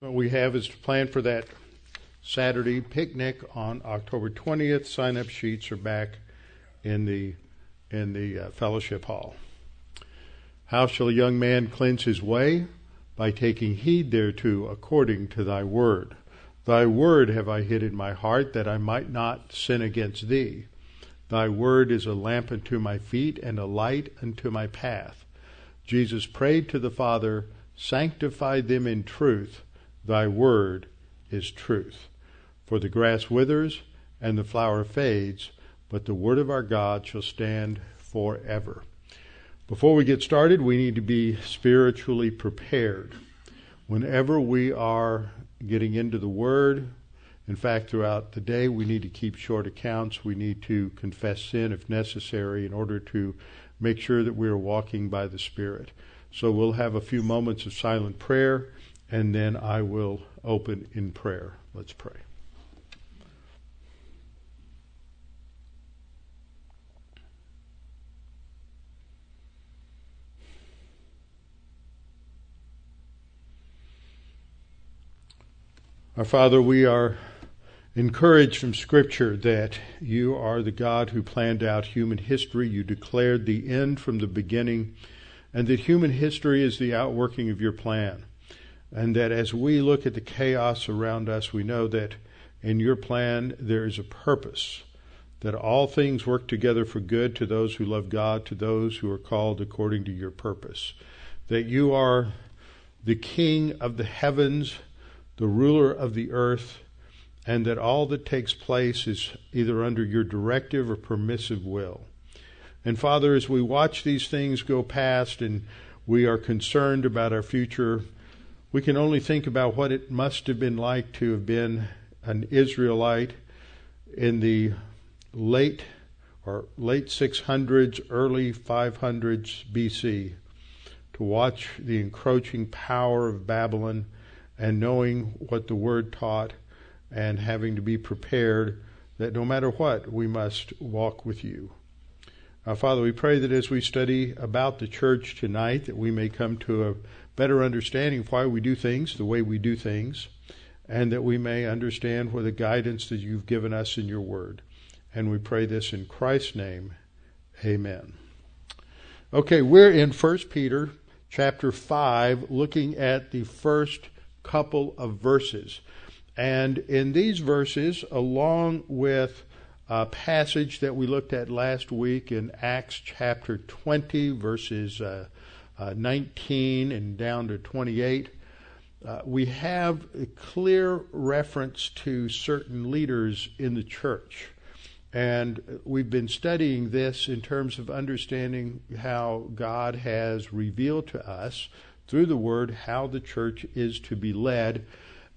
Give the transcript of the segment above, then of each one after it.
What we have is to plan for that Saturday picnic on October 20th. Sign up sheets are back in the in the uh, fellowship hall. How shall a young man cleanse his way? By taking heed thereto according to thy word. Thy word have I hid in my heart that I might not sin against thee. Thy word is a lamp unto my feet and a light unto my path. Jesus prayed to the Father, Sanctify them in truth. Thy word is truth. For the grass withers and the flower fades, but the word of our God shall stand forever. Before we get started, we need to be spiritually prepared. Whenever we are getting into the Word, in fact, throughout the day, we need to keep short accounts. We need to confess sin if necessary in order to make sure that we are walking by the Spirit. So we'll have a few moments of silent prayer and then I will open in prayer. Let's pray. Our Father, we are encouraged from Scripture that you are the God who planned out human history. You declared the end from the beginning, and that human history is the outworking of your plan. And that as we look at the chaos around us, we know that in your plan there is a purpose, that all things work together for good to those who love God, to those who are called according to your purpose. That you are the King of the heavens, the ruler of the earth, and that all that takes place is either under your directive or permissive will. And Father, as we watch these things go past and we are concerned about our future, we can only think about what it must have been like to have been an Israelite in the late or late 600s, early 500s BC, to watch the encroaching power of Babylon and knowing what the word taught and having to be prepared that no matter what, we must walk with you. Father, we pray that as we study about the church tonight, that we may come to a better understanding of why we do things the way we do things, and that we may understand what the guidance that you've given us in your word. And we pray this in Christ's name. Amen. Okay, we're in 1 Peter chapter 5, looking at the first couple of verses. And in these verses, along with a passage that we looked at last week in Acts chapter 20, verses uh, uh, 19 and down to 28, uh, we have a clear reference to certain leaders in the church. And we've been studying this in terms of understanding how God has revealed to us through the Word how the church is to be led.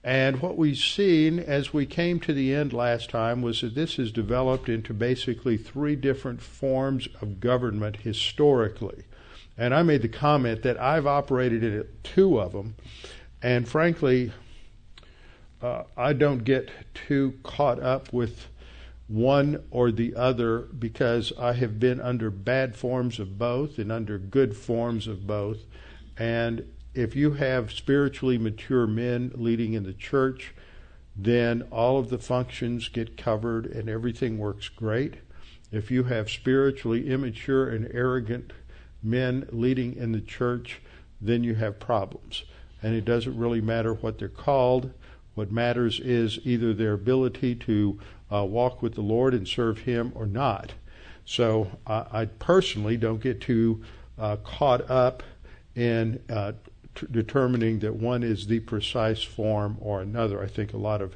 And what we've seen as we came to the end last time was that this has developed into basically three different forms of government historically. And I made the comment that I've operated in two of them, and frankly, uh, I don't get too caught up with one or the other because I have been under bad forms of both and under good forms of both. And if you have spiritually mature men leading in the church, then all of the functions get covered and everything works great. If you have spiritually immature and arrogant men leading in the church, then you have problems. And it doesn't really matter what they're called. What matters is either their ability to uh, walk with the Lord and serve Him or not. So I, I personally don't get too uh, caught up in uh, t- determining that one is the precise form or another. I think a lot of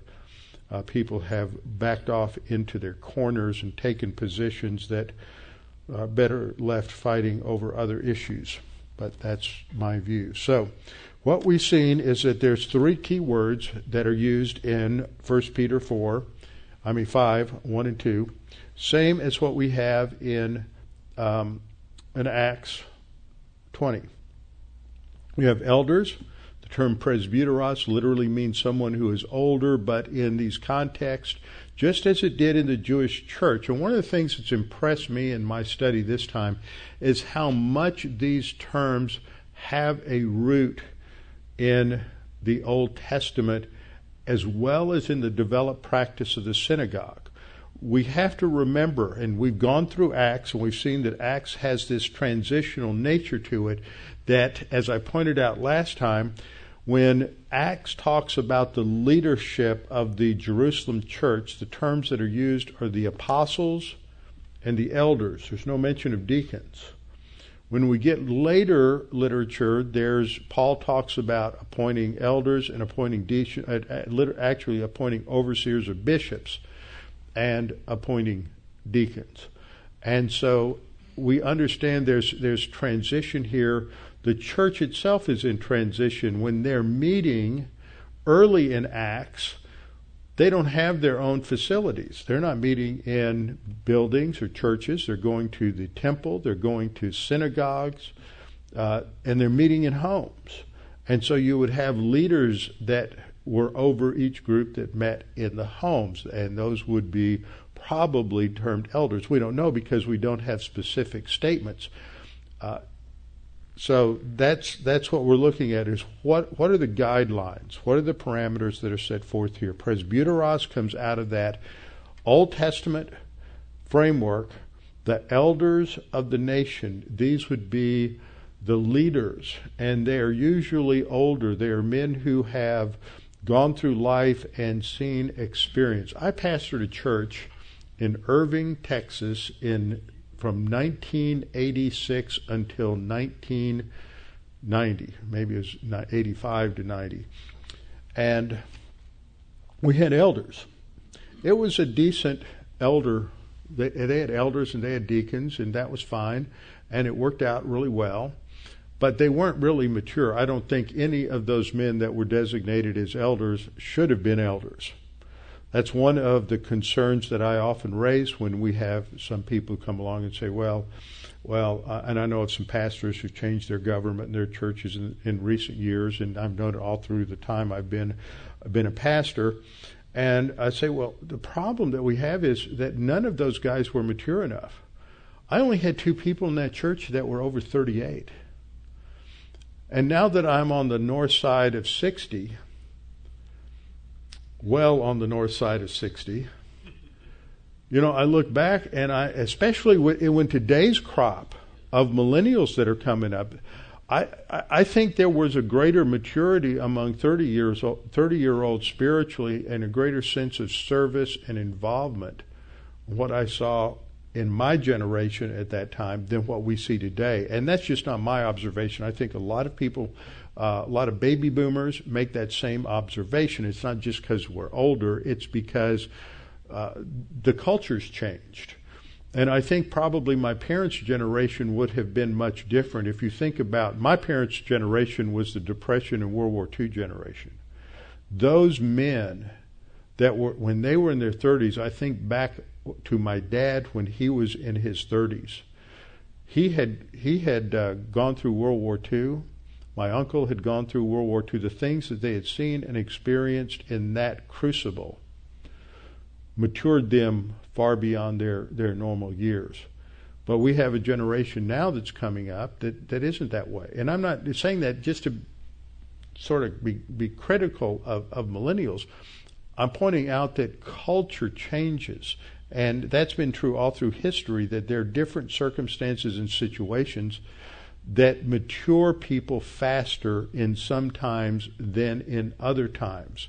uh, people have backed off into their corners and taken positions that uh, better left fighting over other issues. But that's my view. So, what we've seen is that there's three key words that are used in 1 Peter 4, I mean 5, 1 and 2, same as what we have in, um, in Acts 20. We have elders. The term presbyteros literally means someone who is older, but in these contexts, just as it did in the Jewish church. And one of the things that's impressed me in my study this time is how much these terms have a root in the Old Testament as well as in the developed practice of the synagogue. We have to remember, and we've gone through Acts, and we've seen that Acts has this transitional nature to it, that, as I pointed out last time, when Acts talks about the leadership of the Jerusalem church, the terms that are used are the apostles and the elders. There's no mention of deacons. When we get later literature, there's Paul talks about appointing elders and appointing uh, uh, actually appointing overseers or bishops and appointing deacons. And so we understand there's there's transition here. The church itself is in transition when they're meeting early in Acts they don't have their own facilities. They're not meeting in buildings or churches. They're going to the temple, they're going to synagogues, uh, and they're meeting in homes. And so you would have leaders that were over each group that met in the homes, and those would be probably termed elders. We don't know because we don't have specific statements. Uh, so that's that's what we're looking at is what what are the guidelines? What are the parameters that are set forth here? Presbyteros comes out of that Old Testament framework. The elders of the nation, these would be the leaders, and they are usually older. They are men who have gone through life and seen experience. I pastored a church in Irving, Texas in from 1986 until 1990, maybe it was 85 to 90. And we had elders. It was a decent elder. They, they had elders and they had deacons, and that was fine, and it worked out really well. But they weren't really mature. I don't think any of those men that were designated as elders should have been elders. That's one of the concerns that I often raise when we have some people come along and say, well, well, uh, and I know of some pastors who changed their government and their churches in, in recent years, and I've known it all through the time I've been been a pastor. And I say, well, the problem that we have is that none of those guys were mature enough. I only had two people in that church that were over 38. And now that I'm on the north side of 60, well on the north side of 60. You know, I look back and I, especially when, today's crop of millennials that are coming up, I, I think there was a greater maturity among 30 years 30 year olds spiritually and a greater sense of service and involvement what I saw in my generation at that time than what we see today and that's just not my observation I think a lot of people uh, a lot of baby boomers make that same observation. It's not just because we're older, it's because uh, the culture's changed. And I think probably my parents' generation would have been much different. If you think about my parents' generation was the Depression and World War II generation. Those men that were, when they were in their 30s, I think back to my dad when he was in his 30s. He had, he had uh, gone through World War II my uncle had gone through World War II. The things that they had seen and experienced in that crucible matured them far beyond their, their normal years. But we have a generation now that's coming up that, that isn't that way. And I'm not saying that just to sort of be, be critical of, of millennials. I'm pointing out that culture changes. And that's been true all through history, that there are different circumstances and situations that mature people faster in some times than in other times.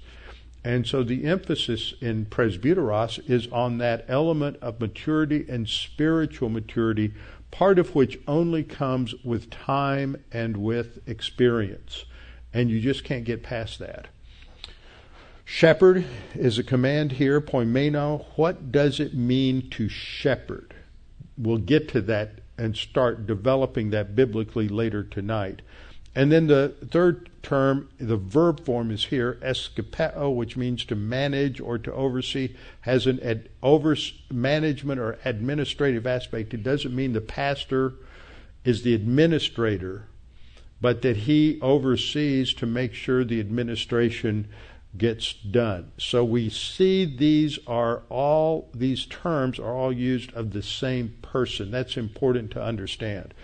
And so the emphasis in presbyteros is on that element of maturity and spiritual maturity, part of which only comes with time and with experience. And you just can't get past that. Shepherd is a command here, poimeno. What does it mean to shepherd? We'll get to that and start developing that biblically later tonight. And then the third term, the verb form is here, episkopeo, which means to manage or to oversee, has an ad, over management or administrative aspect. It doesn't mean the pastor is the administrator, but that he oversees to make sure the administration gets done. So we see these are all, these terms are all used of the same person. That's important to understand.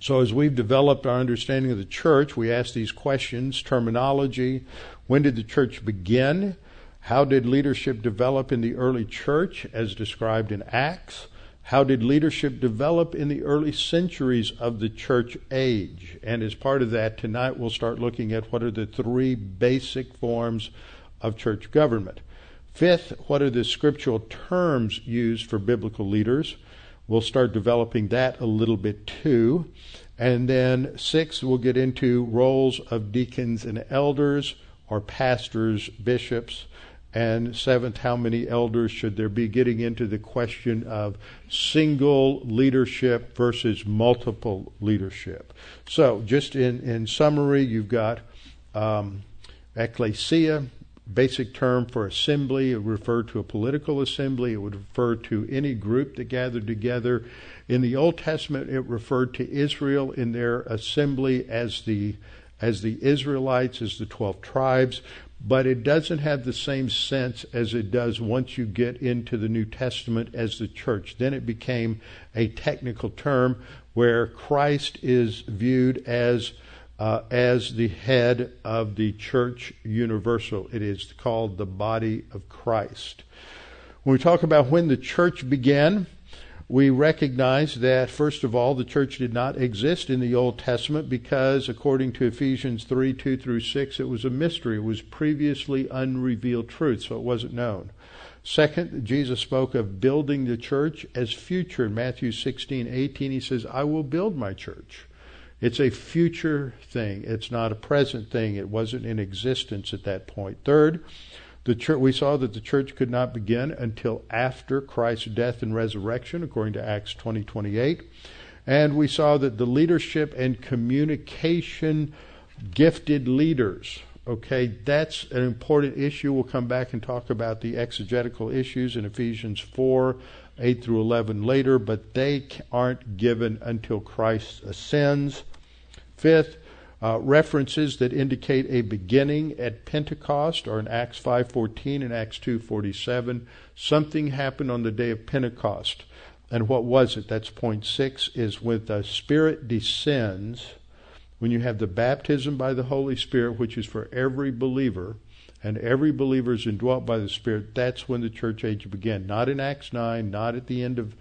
So, as we've developed our understanding of the church, we ask these questions terminology. When did the church begin? How did leadership develop in the early church as described in Acts? How did leadership develop in the early centuries of the church age? And as part of that, tonight we'll start looking at what are the three basic forms of church government. Fifth, what are the scriptural terms used for biblical leaders? We'll start developing that a little bit too. And then sixth, we'll get into roles of deacons and elders or pastors, bishops. And seventh, how many elders should there be? Getting into the question of single leadership versus multiple leadership. So, just in, in summary, you've got um, ecclesia, basic term for assembly. It referred to a political assembly. It would refer to any group that gathered together. In the Old Testament, it referred to Israel in their assembly as the as the Israelites, as the twelve tribes. But it doesn't have the same sense as it does once you get into the New Testament as the church. Then it became a technical term where Christ is viewed as uh, as the head of the church universal. It is called the body of Christ. When we talk about when the church began, we recognize that, first of all, the church did not exist in the Old Testament because, according to Ephesians 3 2 through 6, it was a mystery. It was previously unrevealed truth, so it wasn't known. Second, Jesus spoke of building the church as future. In Matthew 16 18, he says, I will build my church. It's a future thing. It's not a present thing. It wasn't in existence at that point. Third, the church, we saw that the church could not begin until after Christ's death and resurrection, according to Acts 20 28. And we saw that the leadership and communication gifted leaders, okay, that's an important issue. We'll come back and talk about the exegetical issues in Ephesians 4 8 through 11 later, but they aren't given until Christ ascends. Fifth, uh, references that indicate a beginning at Pentecost or in Acts 5:14 and Acts 2:47. Something happened on the day of Pentecost. And what was it? That's point 6 is when the Spirit descends, when you have the baptism by the Holy Spirit which is for every believer, and every believer is indwelt by the Spirit, that's when the church age began. Not in Acts 9, not at the end of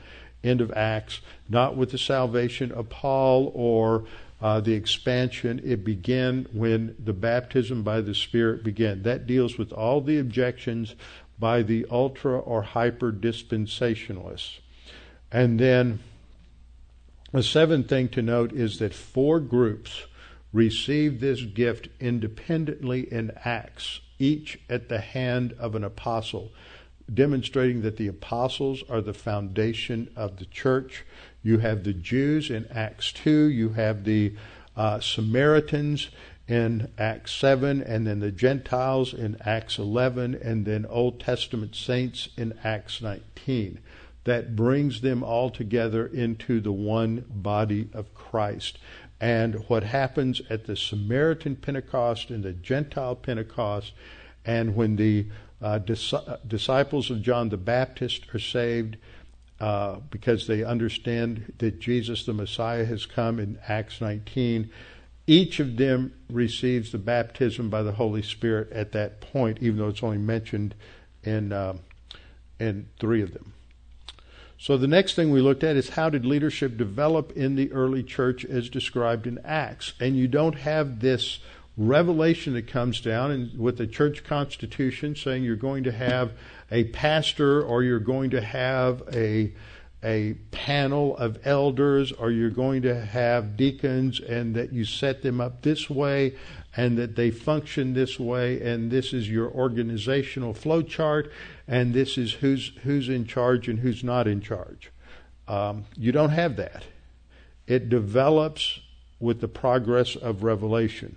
end of Acts, not with the salvation of Paul or uh, the expansion. It began when the baptism by the Spirit began. That deals with all the objections by the ultra or hyper dispensationalists. And then a seventh thing to note is that four groups received this gift independently in Acts each at the hand of an apostle, demonstrating that the apostles are the foundation of the church. You have the Jews in Acts 2, you have the uh, Samaritans in Acts 7, and then the Gentiles in Acts 11, and then Old Testament saints in Acts 19. That brings them all together into the one body of Christ. And what happens at the Samaritan Pentecost and the Gentile Pentecost, and when the uh, dis- disciples of John the Baptist are saved uh, because they understand that Jesus the Messiah has come in Acts 19, each of them receives the baptism by the Holy Spirit at that point, even though it's only mentioned in, uh, in three of them. So the next thing we looked at is how did leadership develop in the early church as described in Acts? And you don't have this revelation that comes down and with the church constitution saying you're going to have a pastor or you're going to have a a panel of elders or you're going to have deacons and that you set them up this way and that they function this way and this is your organizational flow chart and this is who's who's in charge and who's not in charge. Um, you don't have that. It develops with the progress of revelation.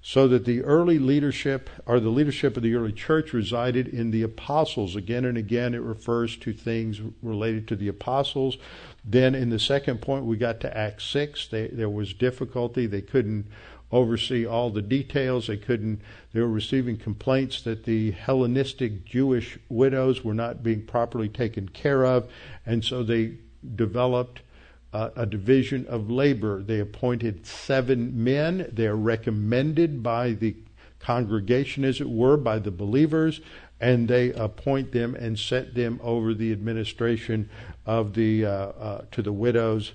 So that the early leadership, or the leadership of the early church, resided in the apostles. Again and again, it refers to things related to the apostles. Then, in the second point, we got to Acts 6. They, there was difficulty. They couldn't oversee all the details. They couldn't, they were receiving complaints that the Hellenistic Jewish widows were not being properly taken care of. And so they developed uh, a division of labor. They appointed seven men. They are recommended by the congregation, as it were, by the believers, and they appoint them and set them over the administration of the uh, uh, to the widows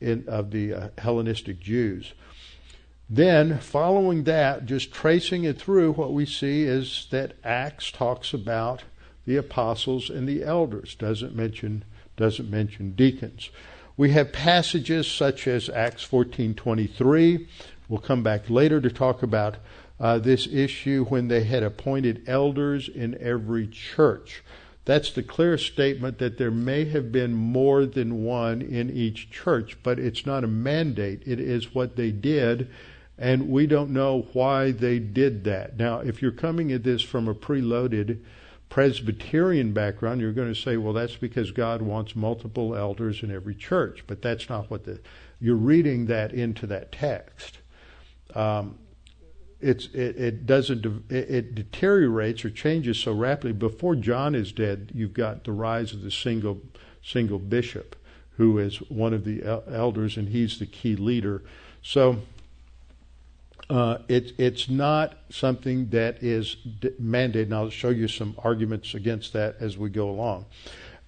in, of the uh, Hellenistic Jews. Then, following that, just tracing it through, what we see is that Acts talks about the apostles and the elders. Doesn't mention doesn't mention deacons. We have passages such as Acts 14:23. We'll come back later to talk about uh, this issue when they had appointed elders in every church. That's the clear statement that there may have been more than one in each church, but it's not a mandate. It is what they did, and we don't know why they did that. Now, if you're coming at this from a preloaded Presbyterian background, you're going to say, well, that's because God wants multiple elders in every church, but that's not what the you're reading that into that text. Um, it's it, it doesn't it, it, deteriorates or changes so rapidly. Before John is dead, you've got the rise of the single single bishop, who is one of the elders, and he's the key leader. So uh, it, it's not something that is mandated. And I'll show you some arguments against that as we go along.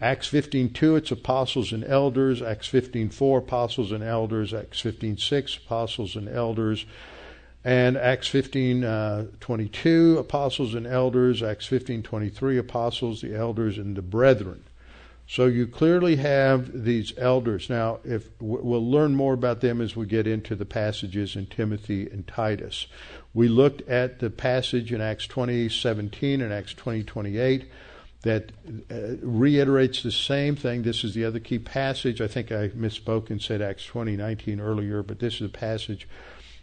Acts 15:2 it's apostles and elders. Acts 15:4 apostles and elders. Acts 15:6 apostles and elders. And Acts 15, uh, 22, apostles and elders. Acts 15, 23, apostles, the elders, and the brethren. So you clearly have these elders. Now, if we'll learn more about them as we get into the passages in Timothy and Titus. We looked at the passage in Acts 20, 17 and Acts 20, 28 that uh, reiterates the same thing. This is the other key passage. I think I misspoke and said Acts 20, 19 earlier, but this is a passage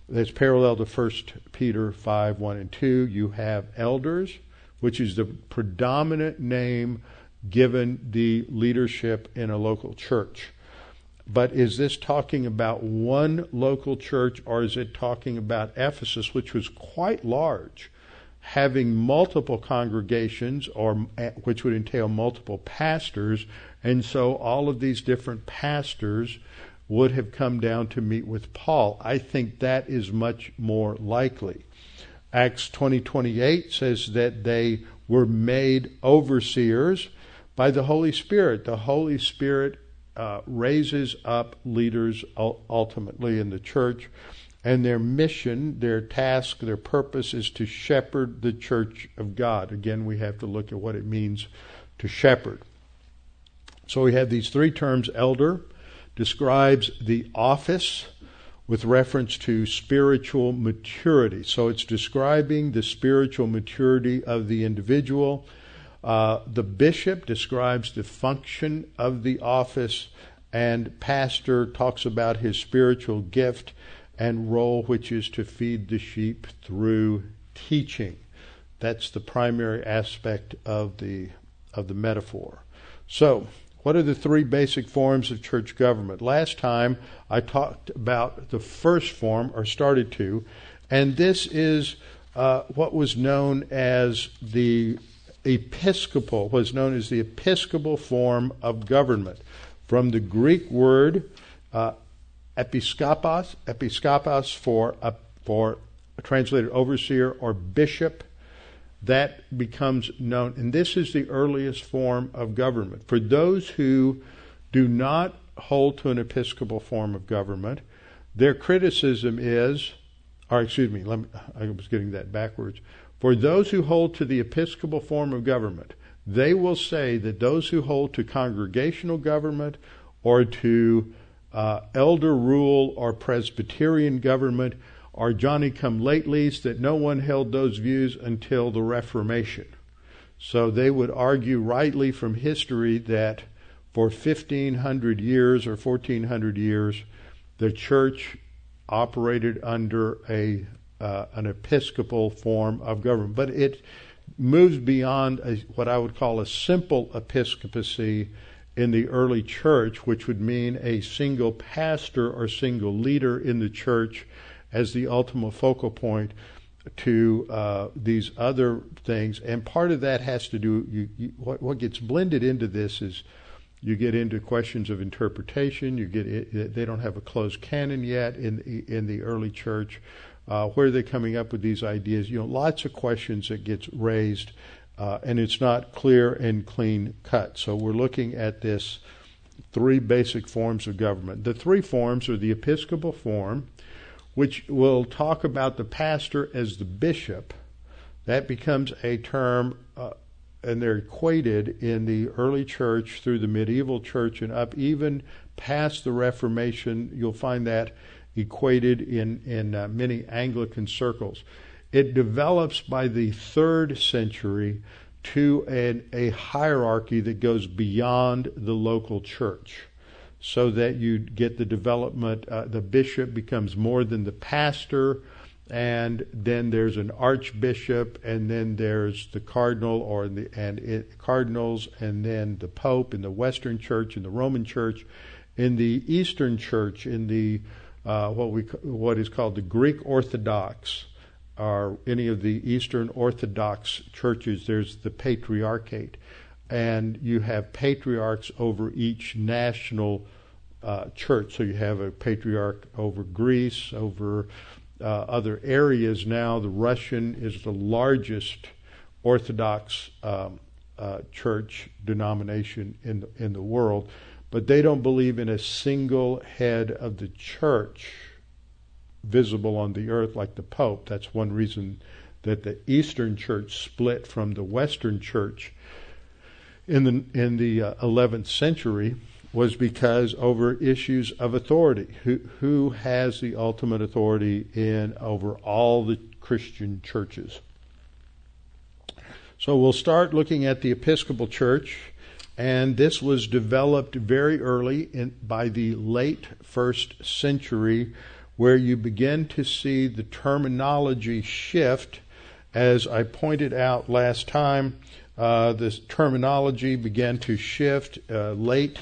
that's parallel to 1 Peter 5 1 and 2. You have elders, which is the predominant name given the leadership in a local church. But is this talking about one local church or is it talking about Ephesus, which was quite large, having multiple congregations, or eh, which would entail multiple pastors, and so all of these different pastors would have come down to meet with Paul. I think that is much more likely. Acts 20:28 says that they were made overseers by the Holy Spirit. The Holy Spirit uh, raises up leaders ultimately in the church, and their mission, their task, their purpose is to shepherd the church of God. Again, we have to look at what it means to shepherd. So we have these three terms elder, describes the office with reference to spiritual maturity. So it's describing the spiritual maturity of the individual. Uh, the bishop describes the function of the office, and pastor talks about his spiritual gift and role, which is to feed the sheep through teaching. That's the primary aspect of the of the metaphor. So what are the three basic forms of church government? Last time I talked about the first form, or started to, and this is uh, what was known as the episcopal, was known as the episcopal form of government. From the Greek word uh, episkopos, episkopos for, uh, for translated overseer or bishop, that becomes known. And this is the earliest form of government. For those who do not hold to an episcopal form of government, their criticism is, or excuse me, me I was getting that backwards. For those who hold to the episcopal form of government, they will say that those who hold to congregational government or to uh, elder rule or Presbyterian government are Johnny come latelys that no one held those views until the Reformation. So they would argue rightly from history that for 1500 years or 1400 years, the church operated under a uh, an episcopal form of government, but it moves beyond a, what I would call a simple episcopacy in the early church, which would mean a single pastor or single leader in the church as the ultimate focal point to uh, these other things. And part of that has to do, you, you, what, what gets blended into this is You get into questions of interpretation. You get they don't have a closed canon yet in in the early church. Uh, where are they coming up with these ideas? You know, lots of questions that gets raised, uh, and it's not clear and clean cut. So we're looking at this three basic forms of government. The three forms are the episcopal form, which will talk about the pastor as the bishop. That becomes a term uh, and they're equated in the early church through the medieval church and up even past the Reformation. You'll find that equated in in uh, many Anglican circles. It develops by the third century to an, a hierarchy that goes beyond the local church, so that you get the development. Uh, the bishop becomes more than the pastor and then there's an archbishop, and then there's the cardinal or the and it, cardinals, and then the pope in the Western Church in the Roman Church, in the Eastern Church, in the uh, what we what is called the Greek Orthodox, or any of the Eastern Orthodox churches. There's the patriarchate, and you have patriarchs over each national uh, church. So you have a patriarch over Greece, over uh, other areas now. The Russian is the largest Orthodox um, uh, church denomination in the, in the world, but they don't believe in a single head of the church visible on the earth like the Pope. That's one reason that the Eastern Church split from the Western Church in the in the uh, 11th century was because over issues of authority. Who, who has the ultimate authority in over all the Christian churches? So we'll start looking at the Episcopal Church, and this was developed very early in, by the late first century, where you begin to see the terminology shift. As I pointed out last time, uh, this terminology began to shift uh, late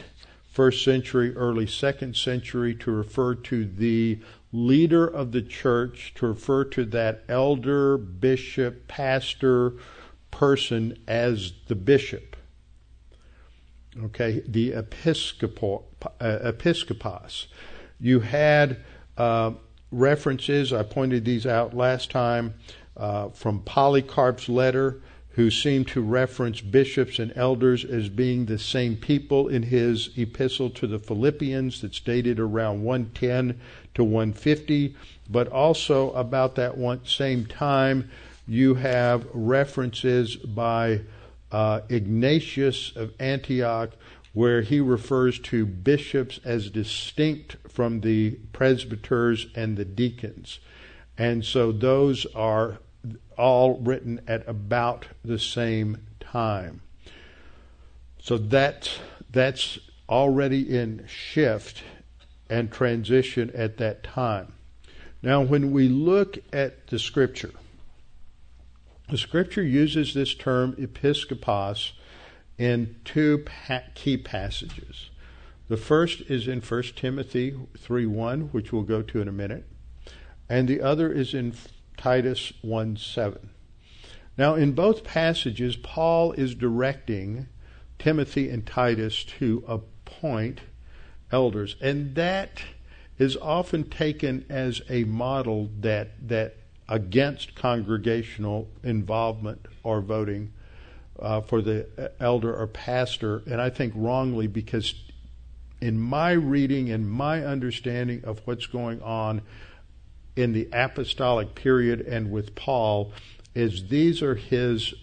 first century, early second century, to refer to the leader of the church, to refer to that elder, bishop, pastor person as the bishop. Okay, the episcopal, uh, episcopos. You had uh, references, I pointed these out last time, uh, from Polycarp's letter who seemed to reference bishops and elders as being the same people in his epistle to the Philippians that's dated around 110 to 150, but also about that one same time you have references by uh, Ignatius of Antioch where he refers to bishops as distinct from the presbyters and the deacons. And so those are all written at about the same time. So that's, that's already in shift and transition at that time. Now, when we look at the scripture, the scripture uses this term episkopos in two key passages. The first is in 1 Timothy 3:1, which we'll go to in a minute, and the other is in Titus 1 7. Now, in both passages, Paul is directing Timothy and Titus to appoint elders, and that is often taken as a model that that against congregational involvement or voting uh, for the elder or pastor, and I think wrongly because in my reading and my understanding of what's going on in the apostolic period and with Paul is these are his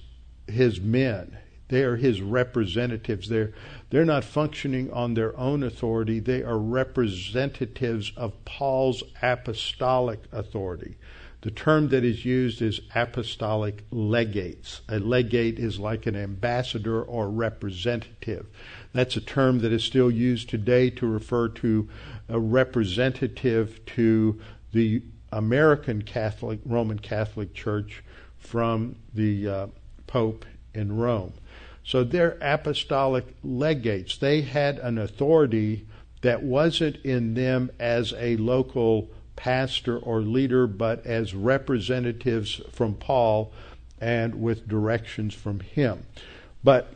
his men. They are his representatives. They're they're not functioning on their own authority. They are representatives of Paul's apostolic authority. The term that is used is apostolic legates. A legate is like an ambassador or representative. That's a term that is still used today to refer to a representative to the American Catholic, Roman Catholic Church from the uh, Pope in Rome. So they're apostolic legates. They had an authority that wasn't in them as a local pastor or leader, but as representatives from Paul and with directions from him. But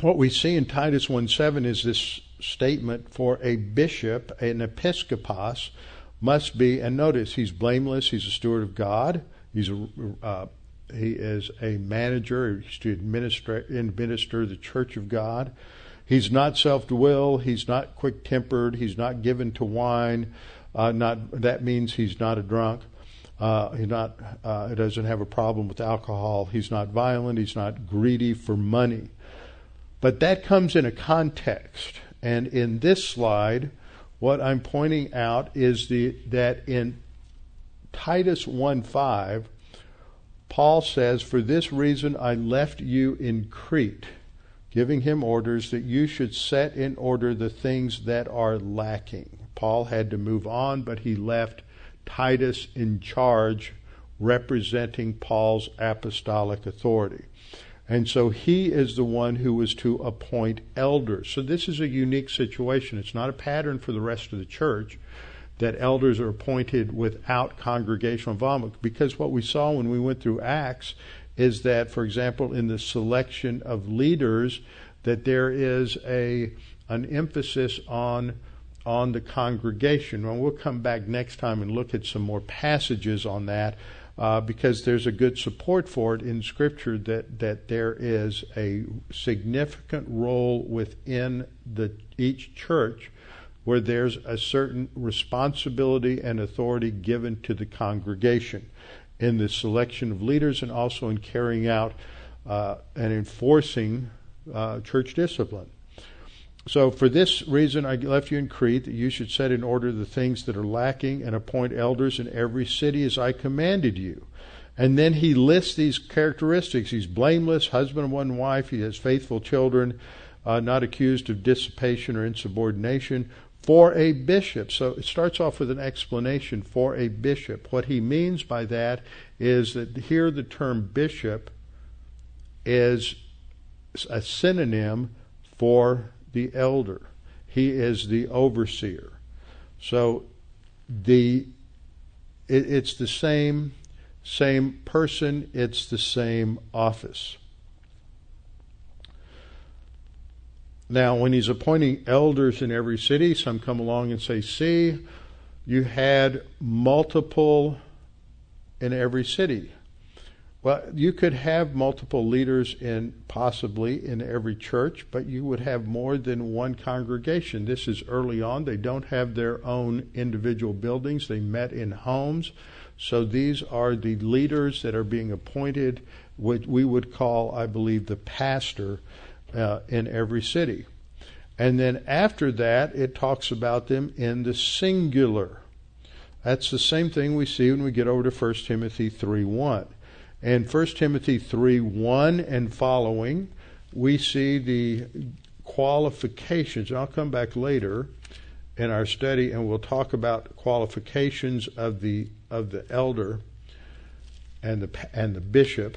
what we see in Titus 1 7 is this statement for a bishop, an episkopos, must be, and notice he's blameless, he's a steward of God, he's a, uh, he is a manager, he's to administer, administer the church of God. He's not self-willed, he's not quick-tempered, he's not given to wine. Uh, not that means he's not a drunk. Uh, he's not. Uh, doesn't have a problem with alcohol. He's not violent. He's not greedy for money. But that comes in a context. And in this slide, what I'm pointing out is the that in Titus 1:5, Paul says, "For this reason I left you in Crete." giving him orders that you should set in order the things that are lacking. Paul had to move on, but he left Titus in charge, representing Paul's apostolic authority. And so he is the one who was to appoint elders. So this is a unique situation. It's not a pattern for the rest of the church that elders are appointed without congregational involvement. Because what we saw when we went through Acts is that, for example, in the selection of leaders, that there is a an emphasis on on the congregation. And we'll come back next time and look at some more passages on that. Uh, because there's a good support for it in Scripture that, that there is a significant role within the each church where there's a certain responsibility and authority given to the congregation in the selection of leaders and also in carrying out uh, and enforcing uh, church discipline. So, for this reason, I left you in Crete that you should set in order the things that are lacking and appoint elders in every city as I commanded you. And then he lists these characteristics. He's blameless, husband of one wife, he has faithful children, uh, not accused of dissipation or insubordination, for a bishop. So it starts off with an explanation for a bishop. What he means by that is that here the term bishop is a synonym for the elder. He is the overseer. So the it, it's the same same person, it's the same office. Now, when he's appointing elders in every city, some come along and say, See, you had multiple in every city. Well, you could have multiple leaders in possibly in every church, but you would have more than one congregation. This is early on. They don't have their own individual buildings, they met in homes. So these are the leaders that are being appointed, what we would call, I believe, the pastor uh, in every city. And then after that, it talks about them in the singular. That's the same thing we see when we get over to 1 Timothy 3 1. And 1 Timothy 3 1 and following, we see the qualifications. I'll come back later in our study and we'll talk about qualifications of the of the elder and the and the bishop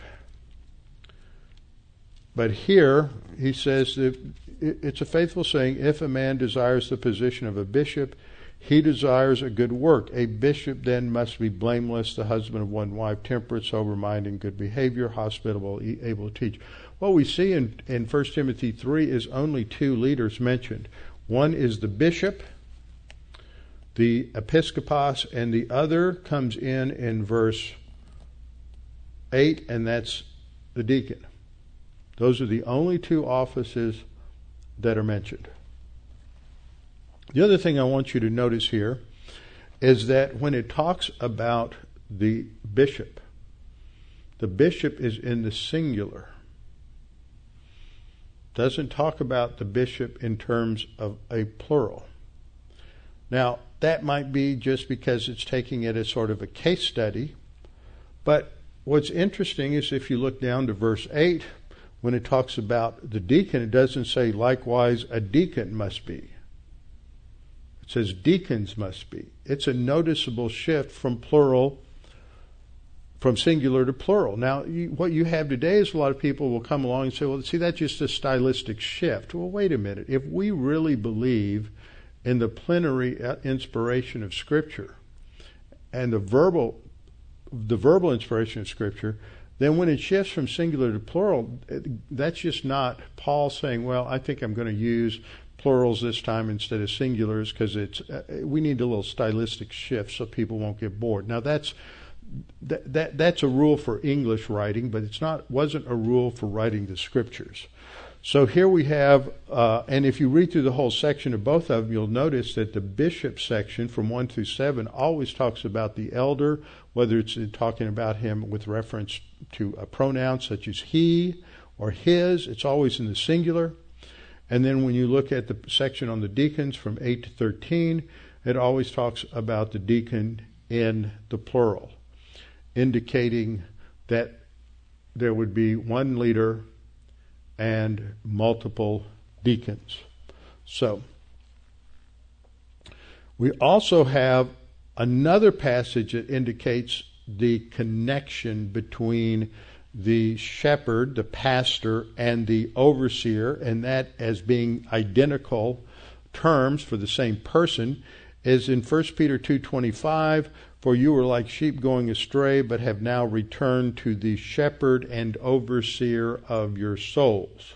but here he says that it's a faithful saying if a man desires the position of a bishop, he desires a good work. A bishop then must be blameless, the husband of one wife, temperate, sober minded, and good behavior, hospitable, able to teach. What we see in, in 1 Timothy 3 is only two leaders mentioned. One is the bishop, the episkopos, and the other comes in in verse 8, and that's the deacon. Those are the only two offices that are mentioned. The other thing I want you to notice here is that when it talks about the bishop, the bishop is in the singular. Doesn't talk about the bishop in terms of a plural. Now, that might be just because it's taking it as sort of a case study, but what's interesting is if you look down to verse 8, when it talks about the deacon, it doesn't say likewise a deacon must be. Says deacons must be. It's a noticeable shift from plural, from singular to plural. Now, you, what you have today is a lot of people will come along and say, well, see, that's just a stylistic shift. Well, wait a minute. If we really believe in the plenary uh, inspiration of Scripture and the verbal, the verbal inspiration of Scripture, then when it shifts from singular to plural, that's just not Paul saying, "Well, I think I'm going to use plurals this time instead of singulars because it's uh, we need a little stylistic shift so people won't get bored." Now that's that, that that's a rule for English writing, but it's not wasn't a rule for writing the scriptures. So here we have, uh, and if you read through the whole section of both of them, you'll notice that the bishop section from 1 through 7 always talks about the elder, whether it's talking about him with reference to a pronoun such as he or his, it's always in the singular. And then when you look at the section on the deacons from 8 to 13, it always talks about the deacon in the plural, indicating that there would be one leader and multiple deacons. So, we also have another passage that indicates the connection between the shepherd, the pastor, and the overseer, and that as being identical terms for the same person, is in 1 Peter 2:25, for you were like sheep going astray, but have now returned to the shepherd and overseer of your souls.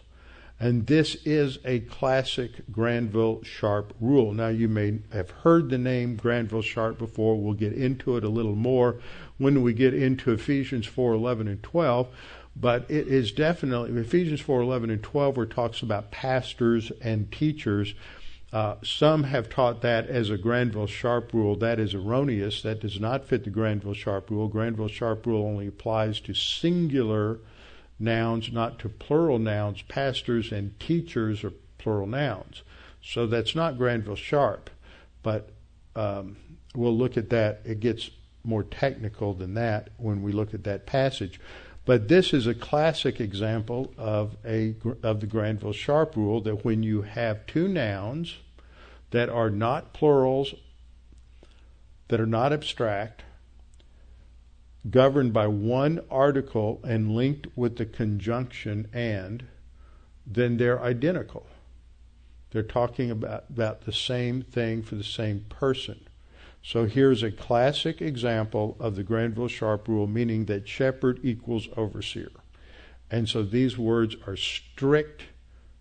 And this is a classic Granville Sharp rule. Now, you may have heard the name Granville Sharp before. We'll get into it a little more when we get into Ephesians 4 11 and 12. But it is definitely, Ephesians 4 11 and 12, where it talks about pastors and teachers uh, some have taught that as a Granville Sharp rule. That is erroneous. That does not fit the Granville Sharp rule. Granville Sharp rule only applies to singular nouns, not to plural nouns. Pastors and teachers are plural nouns. So that's not Granville Sharp. But um, we'll look at that. It gets more technical than that when we look at that passage. But this is a classic example of a of the Granville Sharp rule that when you have two nouns that are not plurals, that are not abstract, governed by one article and linked with the conjunction and, then they're identical. They're talking about, about the same thing for the same person. So here's a classic example of the Granville Sharp rule, meaning that shepherd equals overseer. And so these words are strict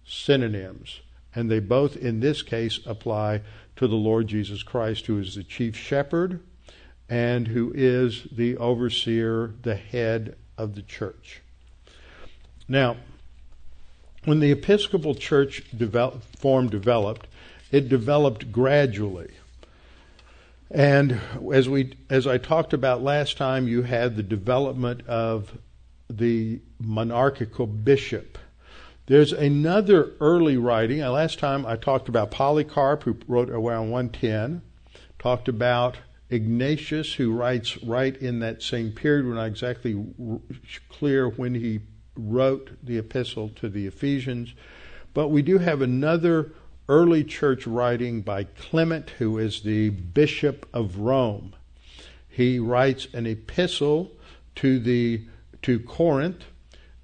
synonyms, and they both, in this case, apply to the Lord Jesus Christ, who is the chief shepherd and who is the overseer, the head of the church. Now, when the Episcopal Church develop, form developed, it developed gradually. And as we, as I talked about last time, you had the development of the monarchical bishop. There's another early writing. Last time I talked about Polycarp, who wrote around 110. Talked about Ignatius, who writes right in that same period. We're not exactly clear when he wrote the epistle to the Ephesians. But we do have another early church writing by Clement, who is the Bishop of Rome. He writes an epistle to the to Corinth,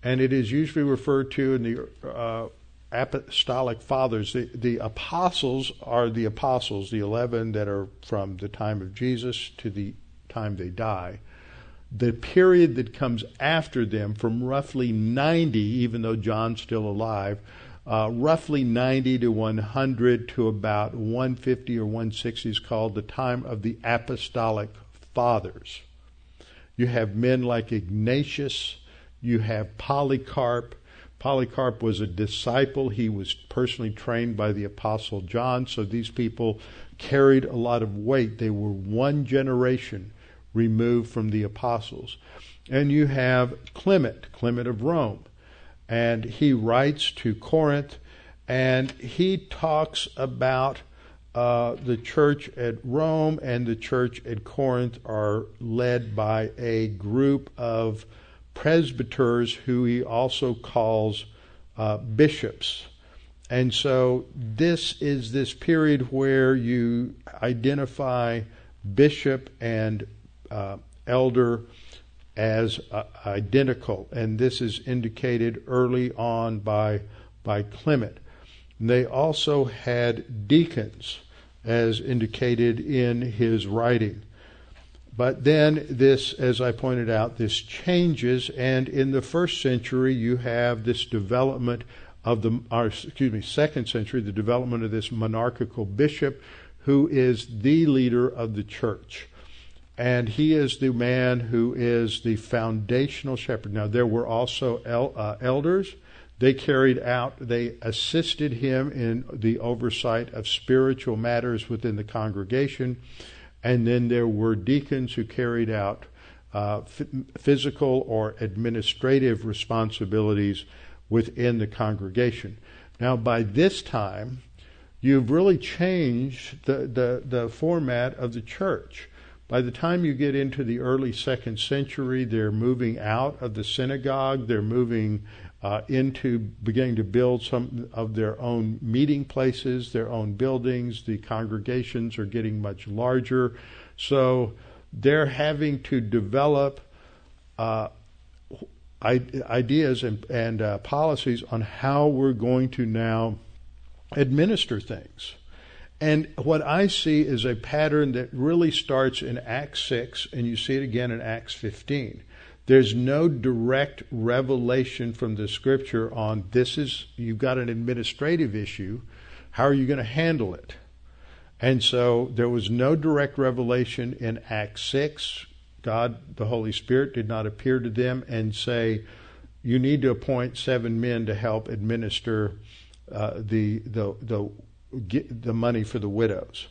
and it is usually referred to in the uh, apostolic fathers. The, the apostles are the apostles, the eleven that are from the time of Jesus to the time they die. The period that comes after them, from roughly 90, even though John's still alive, uh, roughly 90 to 100 to about 150 or 160 is called the time of the apostolic fathers. You have men like Ignatius, you have Polycarp. Polycarp was a disciple. He was personally trained by the Apostle John, so these people carried a lot of weight. They were one generation removed from the apostles. And you have Clement, Clement of Rome and he writes to Corinth, and he talks about uh, the church at Rome and the church at Corinth are led by a group of presbyters who he also calls uh, bishops. And so this is this period where you identify bishop and uh, elder as uh, identical, and this is indicated early on by by Clement. they also had deacons, as indicated in his writing. But then this, as I pointed out, this changes, and in the first century you have this development of the, or excuse me, second century, the development of this monarchical bishop who is the leader of the church. And he is the man who is the foundational shepherd. Now, there were also el- uh, elders. They carried out, they assisted him in the oversight of spiritual matters within the congregation. And then there were deacons who carried out uh, physical or administrative responsibilities within the congregation. Now, by this time, you've really changed the, the, the format of the church. By the time you get into the early second century, they're moving out of the synagogue, they're moving uh, into beginning to build some of their own meeting places, their own buildings. The congregations are getting much larger. So they're having to develop uh, ideas and, and uh, policies on how we're going to now administer things. And what I see is a pattern that really starts in Acts 6, and you see it again in Acts 15. There's no direct revelation from the scripture on this is, you've got an administrative issue. How are you going to handle it? And so there was no direct revelation in Acts 6. God, the Holy Spirit, did not appear to them and say, you need to appoint seven men to help administer uh, the, the, the, the money for the widows.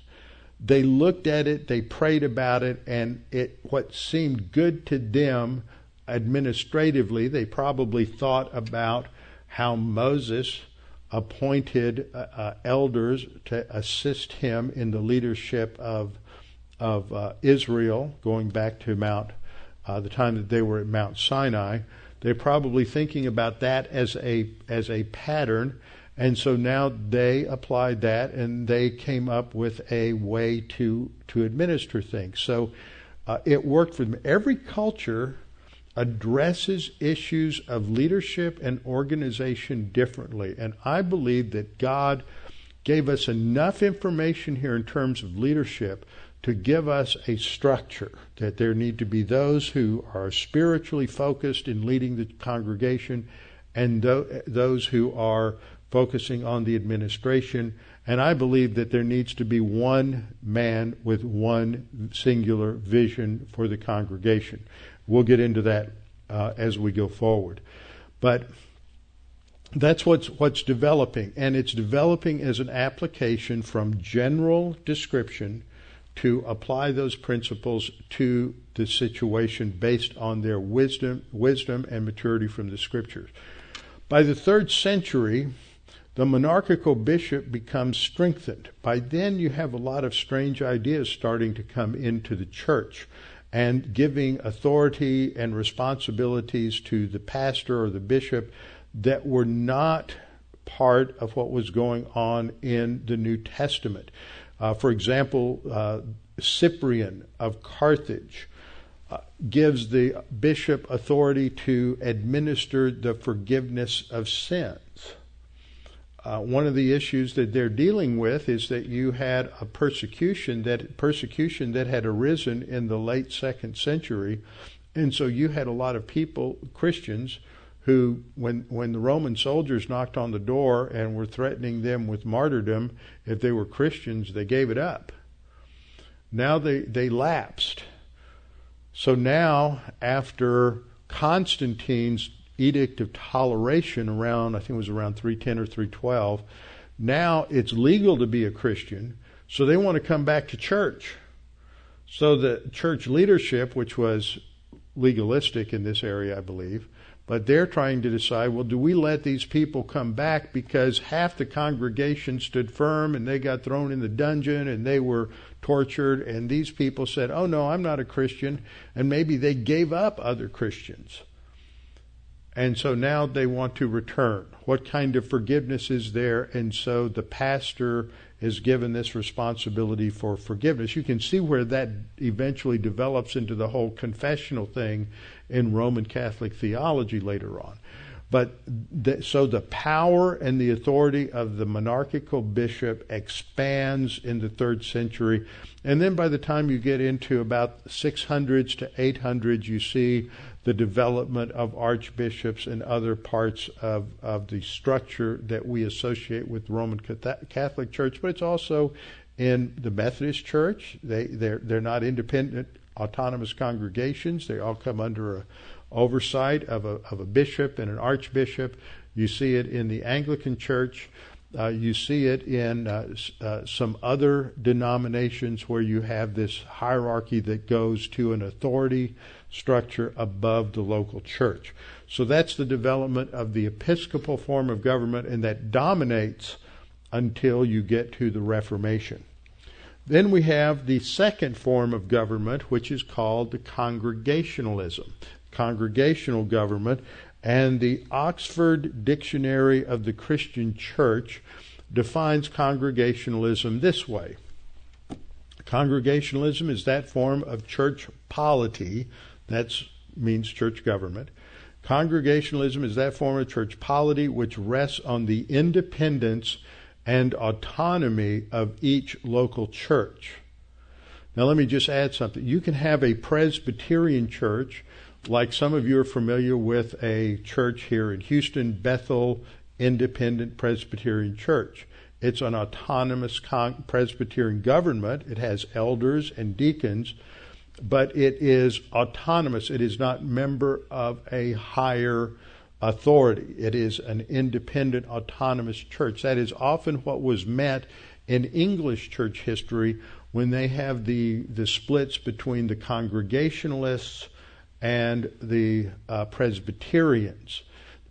They looked at it, they prayed about it, and it what seemed good to them administratively, they probably thought about how Moses appointed uh, uh, elders to assist him in the leadership of of uh, Israel, going back to Mount uh, the time that they were at Mount Sinai. They're probably thinking about that as a as a pattern, and so now they applied that, and they came up with a way to to administer things. So uh, it worked for them. Every culture addresses issues of leadership and organization differently. And I believe that God gave us enough information here in terms of leadership to give us a structure that there need to be those who are spiritually focused in leading the congregation and those who are focusing on the administration. And I believe that there needs to be one man with one singular vision for the congregation. We'll get into that uh, as we go forward. But that's what's what's developing, and it's developing as an application from general description to apply those principles to the situation based on their wisdom, wisdom and maturity from the scriptures. By the third century, the monarchical bishop becomes strengthened. By then, you have a lot of strange ideas starting to come into the church and giving authority and responsibilities to the pastor or the bishop that were not part of what was going on in the New Testament. Uh, for example, uh, Cyprian of Carthage uh, gives the bishop authority to administer the forgiveness of sins. Uh, one of the issues that they're dealing with is that you had a persecution that persecution that had arisen in the late second century, and so you had a lot of people, Christians, who, when when the Roman soldiers knocked on the door and were threatening them with martyrdom if they were Christians, they gave it up. Now they they lapsed. So now, after Constantine's edict of toleration around, I think it was around 310 or 312. Now it's legal to be a Christian, so they want to come back to church. So the church leadership, which was legalistic in this area, I believe, but they're trying to decide well, do we let these people come back because half the congregation stood firm and they got thrown in the dungeon and they were tortured, and these people said, oh no, I'm not a Christian, and maybe they gave up other Christians. And so now they want to return. What kind of forgiveness is there? And so the pastor is given this responsibility for forgiveness. You can see where that eventually develops into the whole confessional thing in Roman Catholic theology later on. But the, so the power and the authority of the monarchical bishop expands in the third century. And then by the time you get into about 600s to 800s, you see the development of archbishops and other parts of, of the structure that we associate with the Roman Catholic Church. But it's also in the Methodist Church. They, they're, they're not independent, autonomous congregations. They all come under a oversight of a, of a bishop and an archbishop. You see it in the Anglican Church. Uh, you see it in uh, uh, some other denominations where you have this hierarchy that goes to an authority structure above the local church. So that's the development of the episcopal form of government, and that dominates until you get to the Reformation. Then we have the second form of government, which is called the congregationalism congregational government, and the Oxford Dictionary of the Christian Church defines congregationalism this way Congregationalism is that form of church polity, that means church government. Congregationalism is that form of church polity which rests on the independence and autonomy of each local church. Now, let me just add something. You can have a Presbyterian church like some of you are familiar with a church here in Houston, Bethel Independent Presbyterian Church. It's an autonomous Presbyterian government. It has elders and deacons, but it is autonomous. It is not member of a higher authority. It is an independent, autonomous church. That is often what was meant in English church history when they have the, the splits between the Congregationalists and the uh, Presbyterians.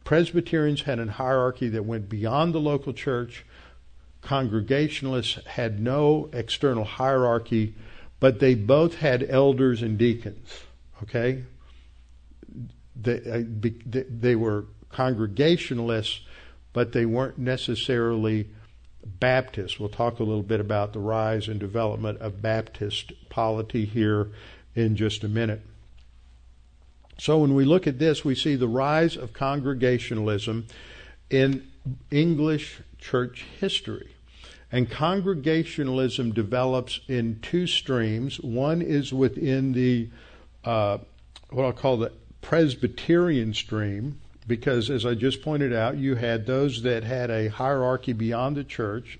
Presbyterians had a hierarchy that went beyond the local church. Congregationalists had no external hierarchy, but they both had elders and deacons. Okay? They, uh, they were Congregationalists, but they weren't necessarily Baptists. We'll talk a little bit about the rise and development of Baptist polity here in just a minute. So when we look at this, we see the rise of Congregationalism in English church history. And Congregationalism develops in two streams. One is within the, uh, what I'll call the Presbyterian stream, because as I just pointed out, you had those that had a hierarchy beyond the church.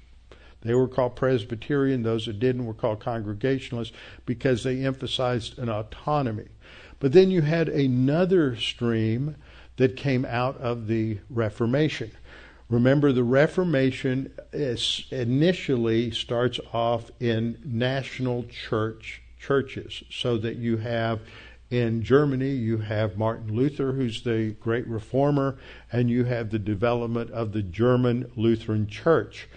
They were called Presbyterian. Those that didn't were called Congregationalists because they emphasized an autonomy. But then you had another stream that came out of the Reformation. Remember, the Reformation initially starts off in national church churches, so that you have in Germany, you have Martin Luther, who's the great reformer, and you have the development of the German Lutheran Church.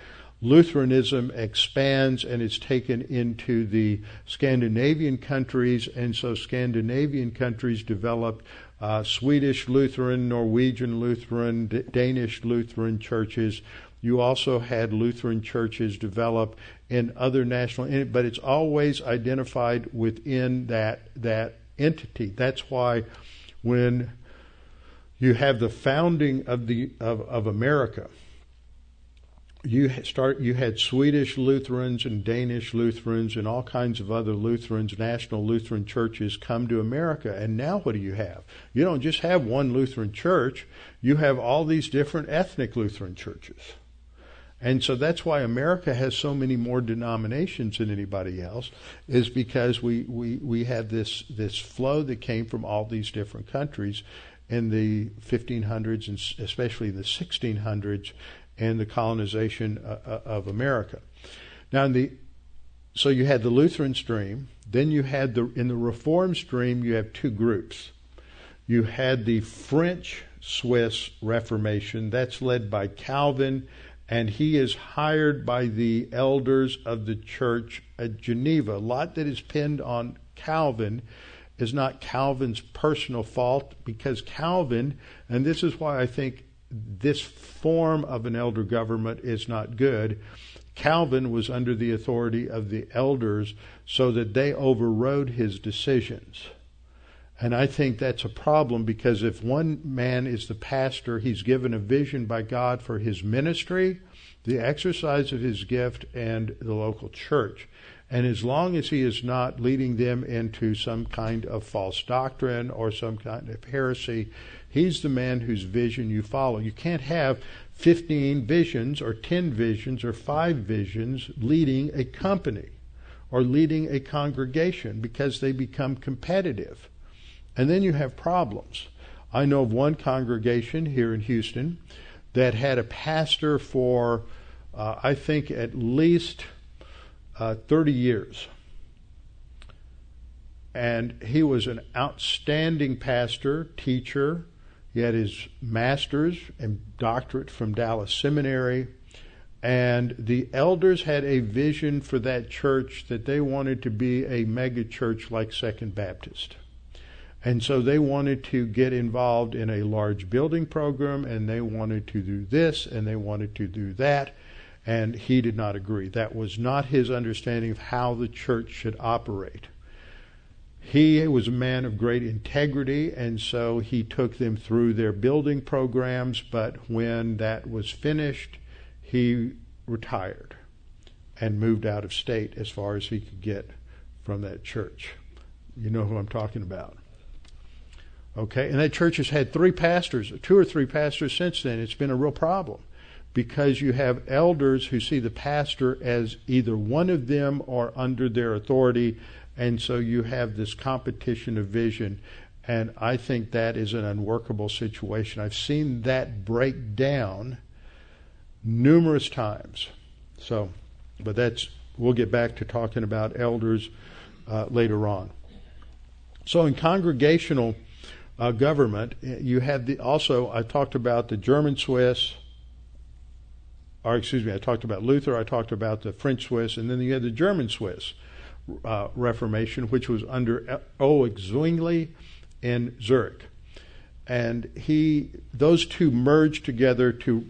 Lutheranism expands and is taken into the Scandinavian countries, and so Scandinavian countries developed uh, Swedish Lutheran, Norwegian Lutheran, D- Danish Lutheran churches. You also had Lutheran churches develop in other national, but it's always identified within that that entity. That's why when you have the founding of the of, of America, you start you had Swedish Lutherans and Danish Lutherans and all kinds of other Lutherans, national Lutheran churches come to America. And now what do you have? You don't just have one Lutheran church, you have all these different ethnic Lutheran churches. And so that's why America has so many more denominations than anybody else, is because we, we, we had this, this flow that came from all these different countries in the 1500s and especially the 1600s and the colonization uh, uh, of America. Now, the so you had the Lutheran stream, then you had the in the Reform stream you have two groups. You had the French Swiss Reformation that's led by Calvin, and he is hired by the elders of the church at Geneva. A lot that is pinned on Calvin is not Calvin's personal fault because Calvin, and this is why I think this form of an elder government is not good. Calvin was under the authority of the elders so that they overrode his decisions. And I think that's a problem because if one man is the pastor, he's given a vision by God for his ministry, the exercise of his gift, and the local church. And as long as he is not leading them into some kind of false doctrine or some kind of heresy, he's the man whose vision you follow. You can't have 15 visions or 10 visions or 5 visions leading a company or leading a congregation because they become competitive. And then you have problems. I know of one congregation here in Houston that had a pastor for, uh, I think, at least uh, 30 years. And he was an outstanding pastor, teacher. He had his master's and doctorate from Dallas Seminary. And the elders had a vision for that church that they wanted to be a mega church like Second Baptist. And so they wanted to get involved in a large building program and they wanted to do this and they wanted to do that and he did not agree. That was not his understanding of how the church should operate. He was a man of great integrity, and so he took them through their building programs, but when that was finished, he retired and moved out of state as far as he could get from that church. You know who I'm talking about. Okay, and that church has had three pastors, two or three pastors since then. It's been a real problem because you have elders who see the pastor as either one of them or under their authority, and so you have this competition of vision. And I think that is an unworkable situation. I've seen that break down numerous times. So, but that's, we'll get back to talking about elders uh, later on. So, in congregational uh, government, you have the, also, I talked about the German Swiss, or excuse me, I talked about Luther, I talked about the French Swiss, and then you had the German Swiss uh, Reformation, which was under Ulrich Zwingli in Zurich. And he, those two merged together to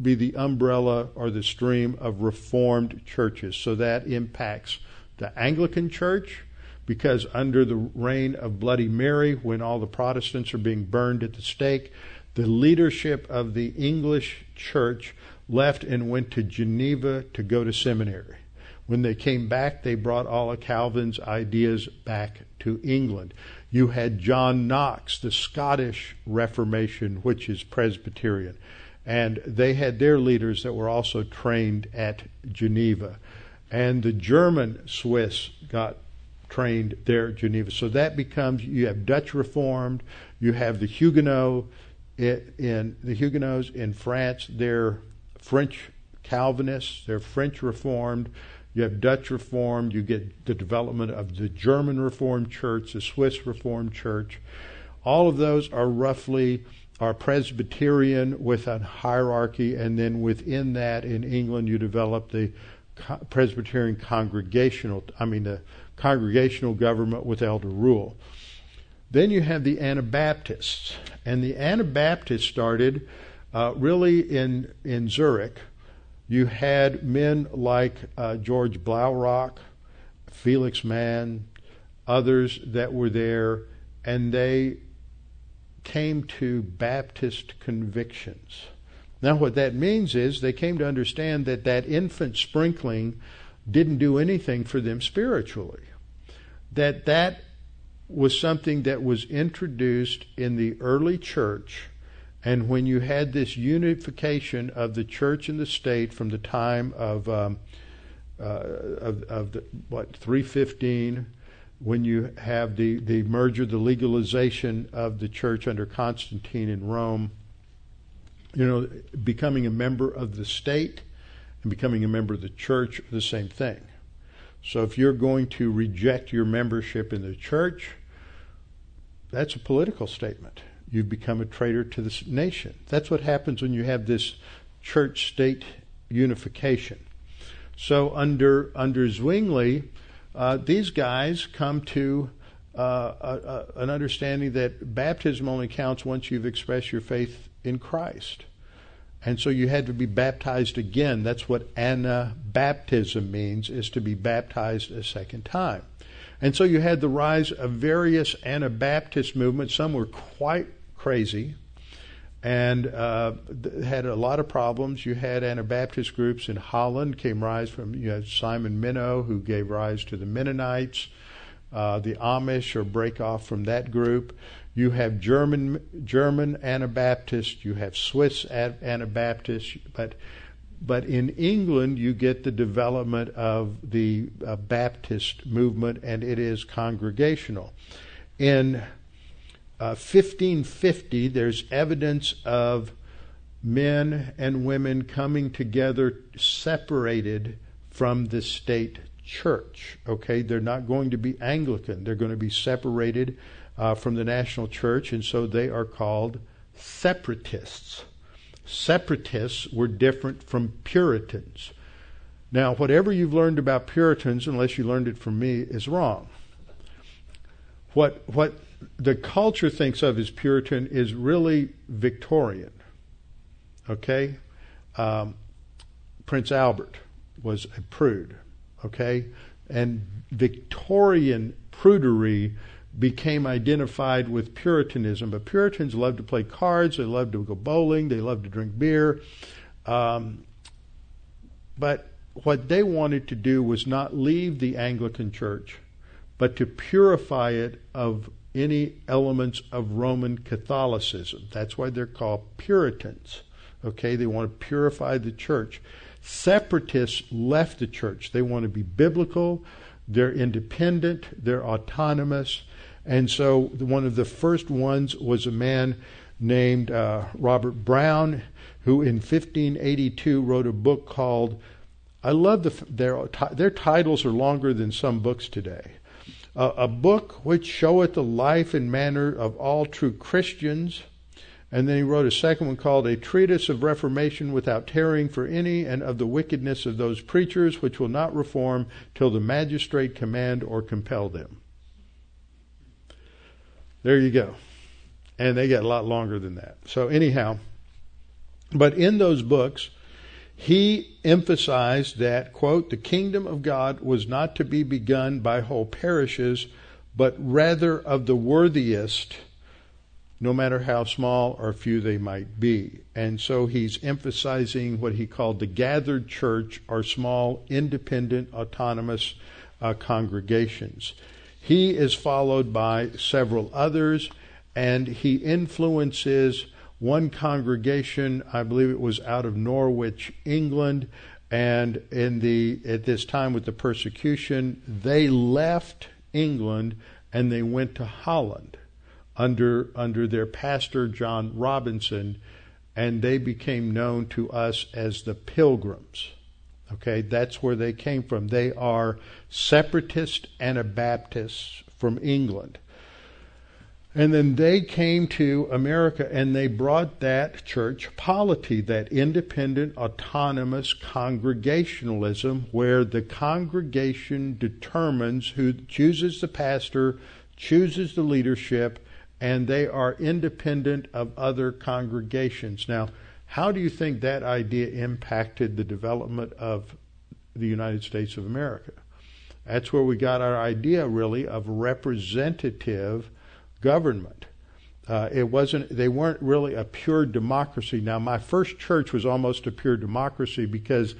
be the umbrella or the stream of Reformed churches. So that impacts the Anglican Church, because under the reign of Bloody Mary, when all the Protestants are being burned at the stake, the leadership of the English church left and went to Geneva to go to seminary. When they came back, they brought all of Calvin's ideas back to England. You had John Knox, the Scottish Reformation, which is Presbyterian, and they had their leaders that were also trained at Geneva. And the German Swiss got trained there at Geneva. So that becomes you have Dutch Reformed, you have the Huguenot, in the Huguenots in France, they're French Calvinists, they're French Reformed. You have Dutch Reformed, you get the development of the German Reformed Church, the Swiss Reformed Church. All of those are roughly are Presbyterian with a hierarchy, and then within that, in England, you develop the Presbyterian congregational, I mean the congregational government with elder rule. Then you have the Anabaptists, and the Anabaptists started uh, really in in Zurich. You had men like uh, George Blaurock, Felix Manz, others that were there, and they came to Baptist convictions. Now, what that means is they came to understand that that infant sprinkling didn't do anything for them spiritually. That that was something that was introduced in the early church. And when you had this unification of the church and the state from the time of, um, uh, of, of the, what, 315, when you have the, the merger, the legalization of the church under Constantine in Rome, you know, becoming a member of the state and becoming a member of the church are the same thing. So if you're going to reject your membership in the church, that's a political statement. You've become a traitor to the nation. That's what happens when you have this church state unification. So under under Zwingli, uh, these guys come to uh, a, a, an understanding that baptism only counts once you've expressed your faith in Christ. And so you had to be baptized again. That's what anabaptism means, is to be baptized a second time. And so you had the rise of various Anabaptist movements. Some were quite crazy and uh, had a lot of problems. You had Anabaptist groups in Holland came rise from you had Simon Minnow who gave rise to the Mennonites, uh, the Amish or break off from that group. You have German German Anabaptists, you have Swiss Anabaptists, but but in England you get the development of the uh, Baptist movement, and it is congregational. In 1550, uh, there's evidence of men and women coming together separated from the state church. Okay, they're not going to be Anglican, they're going to be separated uh, from the national church, and so they are called separatists. Separatists were different from Puritans. Now, whatever you've learned about Puritans, unless you learned it from me, is wrong. What, what the culture thinks of as Puritan is really Victorian. Okay? Um, Prince Albert was a prude. Okay? And Victorian prudery became identified with Puritanism. But Puritans loved to play cards, they loved to go bowling, they loved to drink beer. Um, but what they wanted to do was not leave the Anglican Church, but to purify it of any elements of Roman Catholicism. That's why they're called Puritans. Okay, they want to purify the church. Separatists left the church. They want to be biblical, they're independent, they're autonomous. And so one of the first ones was a man named uh, Robert Browne, who in 1582 wrote a book called, I love the, their, their titles are longer than some books today a, a book which showeth the life and manner of all true Christians. And then he wrote a second one called A Treatise of Reformation Without Tarrying for Any, and of the Wickedness of Those Preachers which will not reform till the magistrate command or compel them. There you go. And they get a lot longer than that. So, anyhow, but in those books, he emphasized that, quote, the kingdom of God was not to be begun by whole parishes, but rather of the worthiest, no matter how small or few they might be. And so he's emphasizing what he called the gathered church or small, independent, autonomous uh, congregations. He is followed by several others, and he influences one congregation, I believe it was out of Norwich, England, and in the at this time with the persecution, they left England and they went to Holland under under their pastor John Robinson, and they became known to us as the Pilgrims. Okay, that's where they came from. They are separatist Anabaptists from England. And then they came to America and they brought that church polity, that independent, autonomous congregationalism, where the congregation determines who chooses the pastor, chooses the leadership, and they are independent of other congregations. Now, how do you think that idea impacted the development of the United States of America? That's where we got our idea, really, of representative government. Uh, it wasn't they weren't really a pure democracy. Now my first church was almost a pure democracy because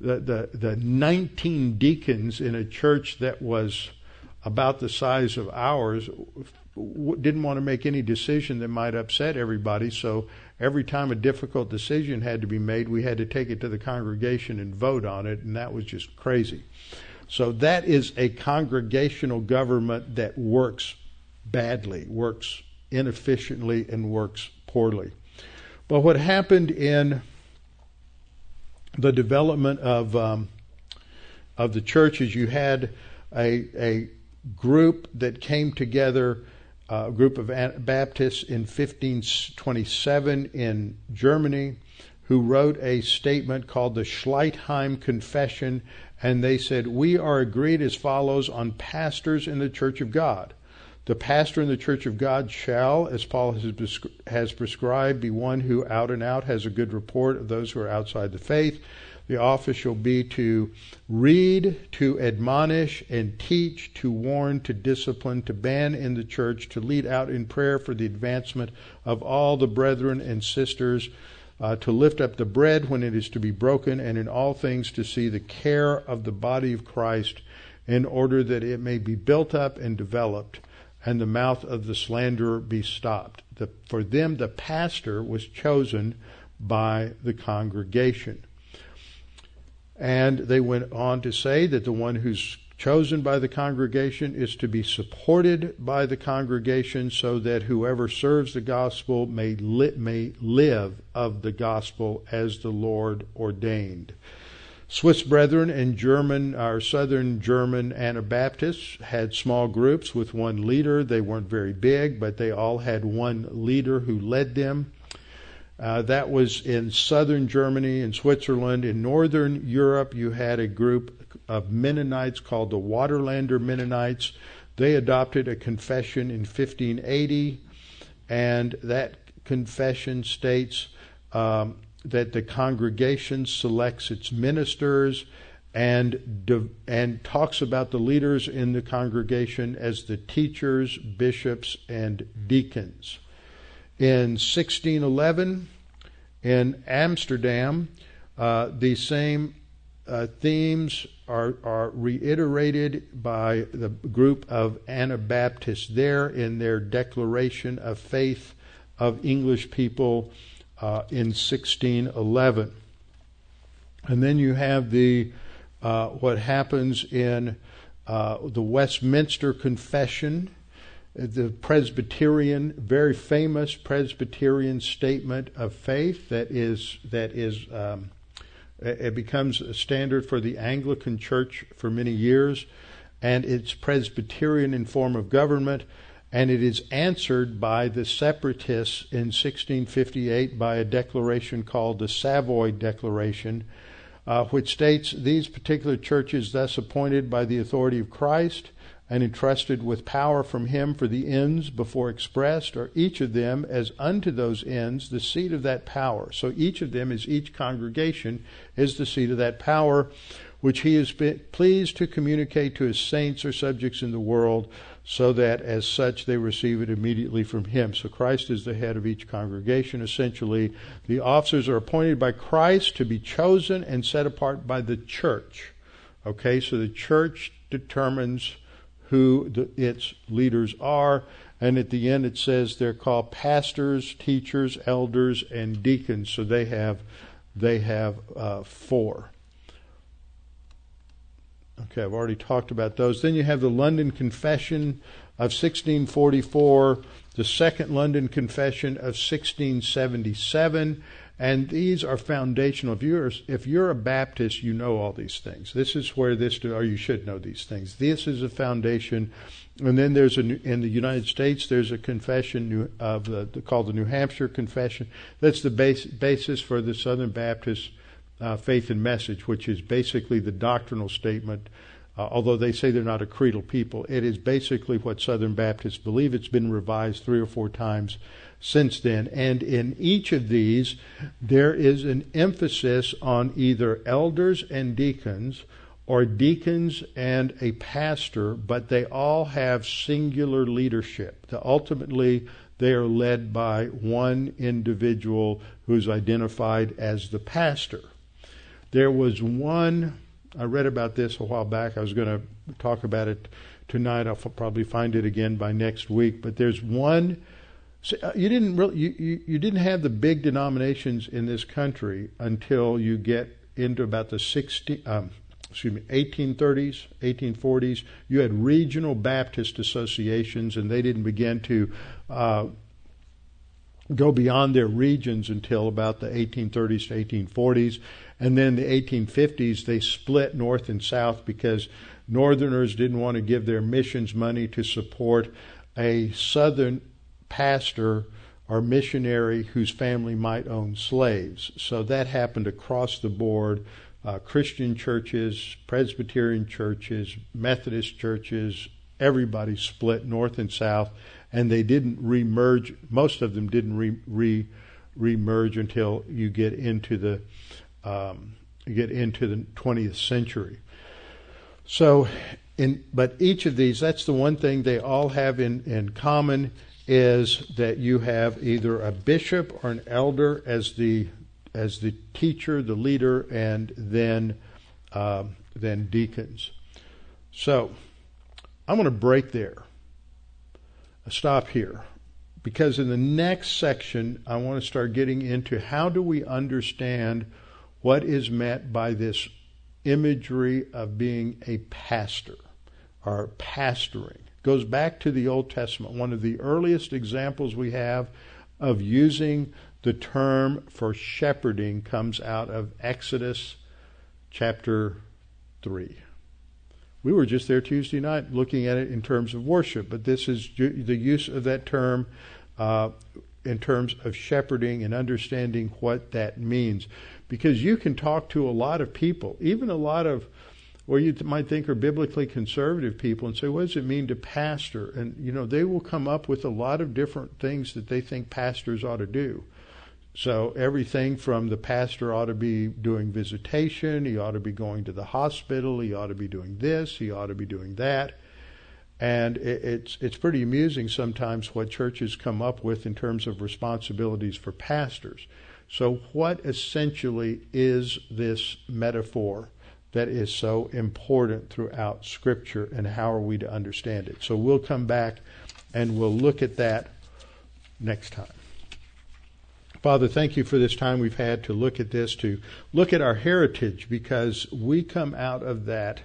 the, the, the 19 deacons in a church that was about the size of ours didn't want to make any decision that might upset everybody. So every time a difficult decision had to be made, we had to take it to the congregation and vote on it, and that was just crazy. So that is a congregational government that works badly, works inefficiently, and works poorly. But what happened in the development of um, of the church is you had a a group that came together, a group of Baptists in 1527 in Germany, who wrote a statement called the Schleitheim Confession, and they said, "We are agreed as follows on pastors in the Church of God." The pastor in the church of God shall, as Paul has has prescribed, be one who out and out has a good report of those who are outside the faith. The office shall be to read, to admonish, and teach, to warn, to discipline, to ban in the church, to lead out in prayer for the advancement of all the brethren and sisters, uh, to lift up the bread when it is to be broken, and in all things to see the care of the body of Christ in order that it may be built up and developed, and the mouth of the slanderer be stopped. The, for them, the pastor was chosen by the congregation. And they went on to say that the one who's chosen by the congregation is to be supported by the congregation so that whoever serves the gospel may, li- may live of the gospel as the Lord ordained. Swiss Brethren and German, our Southern German Anabaptists had small groups with one leader. They weren't very big, but they all had one leader who led them. Uh, that was in southern Germany and Switzerland. In northern Europe, you had a group of Mennonites called the Waterlander Mennonites. They adopted a confession in 1580, and that confession states um, that the congregation selects its ministers and and talks about the leaders in the congregation as the teachers, bishops, and deacons. In 1611, in Amsterdam, uh, the same uh, themes are, are reiterated by the group of Anabaptists there in their declaration of faith of English people uh, in 1611. And then you have the uh, what happens in uh, the Westminster Confession, the Presbyterian, very famous Presbyterian statement of faith that is that is um, it becomes a standard for the Anglican Church for many years, and it's Presbyterian in form of government and it is answered by the separatists in 1658 by a declaration called the Savoy Declaration, uh, which states these particular churches, thus appointed by the authority of Christ and entrusted with power from him for the ends before expressed, are each of them as unto those ends the seat of that power. So each of them is each congregation is the seat of that power, which he is pleased to communicate to his saints or subjects in the world so that as such they receive it immediately from him. So Christ is the head of each congregation. Essentially, the officers are appointed by Christ to be chosen and set apart by the church. Okay, so the church determines who the, its leaders are. And at the end, it says they're called pastors, teachers, elders, and deacons. So they have they have uh, four. Okay, I've already talked about those. Then you have the London Confession of 1644, the Second London Confession of 1677, and these are foundational. If you're if you're a Baptist, you know all these things. This is where this or you should know these things. This is a foundation. And then there's a in the United States there's a confession of the, called the New Hampshire Confession. That's the base, basis for the Southern Baptist uh, faith and message, which is basically the doctrinal statement. Uh, although they say they're not a creedal people, it is basically what Southern Baptists believe. It's been revised three or four times since then. And in each of these, there is an emphasis on either elders and deacons or deacons and a pastor, but they all have singular leadership. Ultimately, they are led by one individual who's identified as the pastor. There was one, I read about this a while back. I was going to talk about it tonight. I'll probably find it again by next week. But there's one. Uh, you didn't really, you, you, you didn't have the big denominations in this country until you get into about the 60, um, excuse me, 1830s, 1840s. You had regional Baptist associations, and they didn't begin to uh, go beyond their regions until about the 1830s to 1840s. And then the 1850s, they split north and south because northerners didn't want to give their missions money to support a southern pastor or missionary whose family might own slaves. So that happened across the board. Uh, Christian churches, Presbyterian churches, Methodist churches, everybody split north and south, and they didn't remerge. Most of them didn't re, re remerge until you get into the um, get into the 20th century. So, in, but each of these, that's the one thing they all have in, in common is that you have either a bishop or an elder as the as the teacher, the leader, and then uh, then deacons. So I'm going to break there. Stop here because in the next section I want to start getting into how do we understand what is meant by this imagery of being a pastor or pastoring goes back to the Old Testament. One of the earliest examples we have of using the term for shepherding comes out of Exodus chapter 3. We were just there Tuesday night looking at it in terms of worship, but this is the use of that term uh, in terms of shepherding and understanding what that means. Because you can talk to a lot of people, even a lot of or you might think are biblically conservative people and say, what does it mean to pastor? And, you know, they will come up with a lot of different things that they think pastors ought to do. So everything from the pastor ought to be doing visitation, he ought to be going to the hospital, he ought to be doing this, he ought to be doing that. And it's it's pretty amusing sometimes what churches come up with in terms of responsibilities for pastors. So what essentially is this metaphor? that is so important throughout Scripture, and how are we to understand it? So we'll come back and we'll look at that next time. Father, thank you for this time we've had to look at this, to look at our heritage, because we come out of that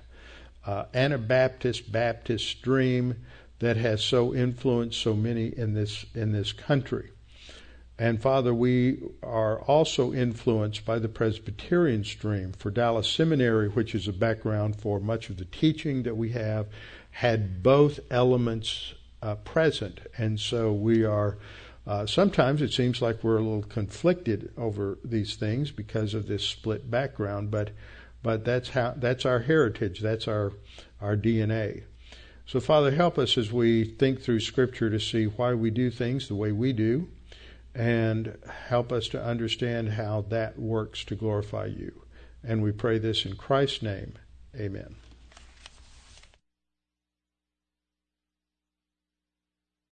uh, Anabaptist Baptist stream that has so influenced so many in this in this country. And Father, we are also influenced by the Presbyterian stream. For Dallas Seminary, which is a background for much of the teaching that we have, had both elements uh, present. And so we are, uh, sometimes it seems like we're a little conflicted over these things because of this split background, but, but that's how, that's our heritage, that's our, our DNA. So Father, help us as we think through Scripture to see why we do things the way we do and help us to understand how that works to glorify you. And we pray this in Christ's name. Amen.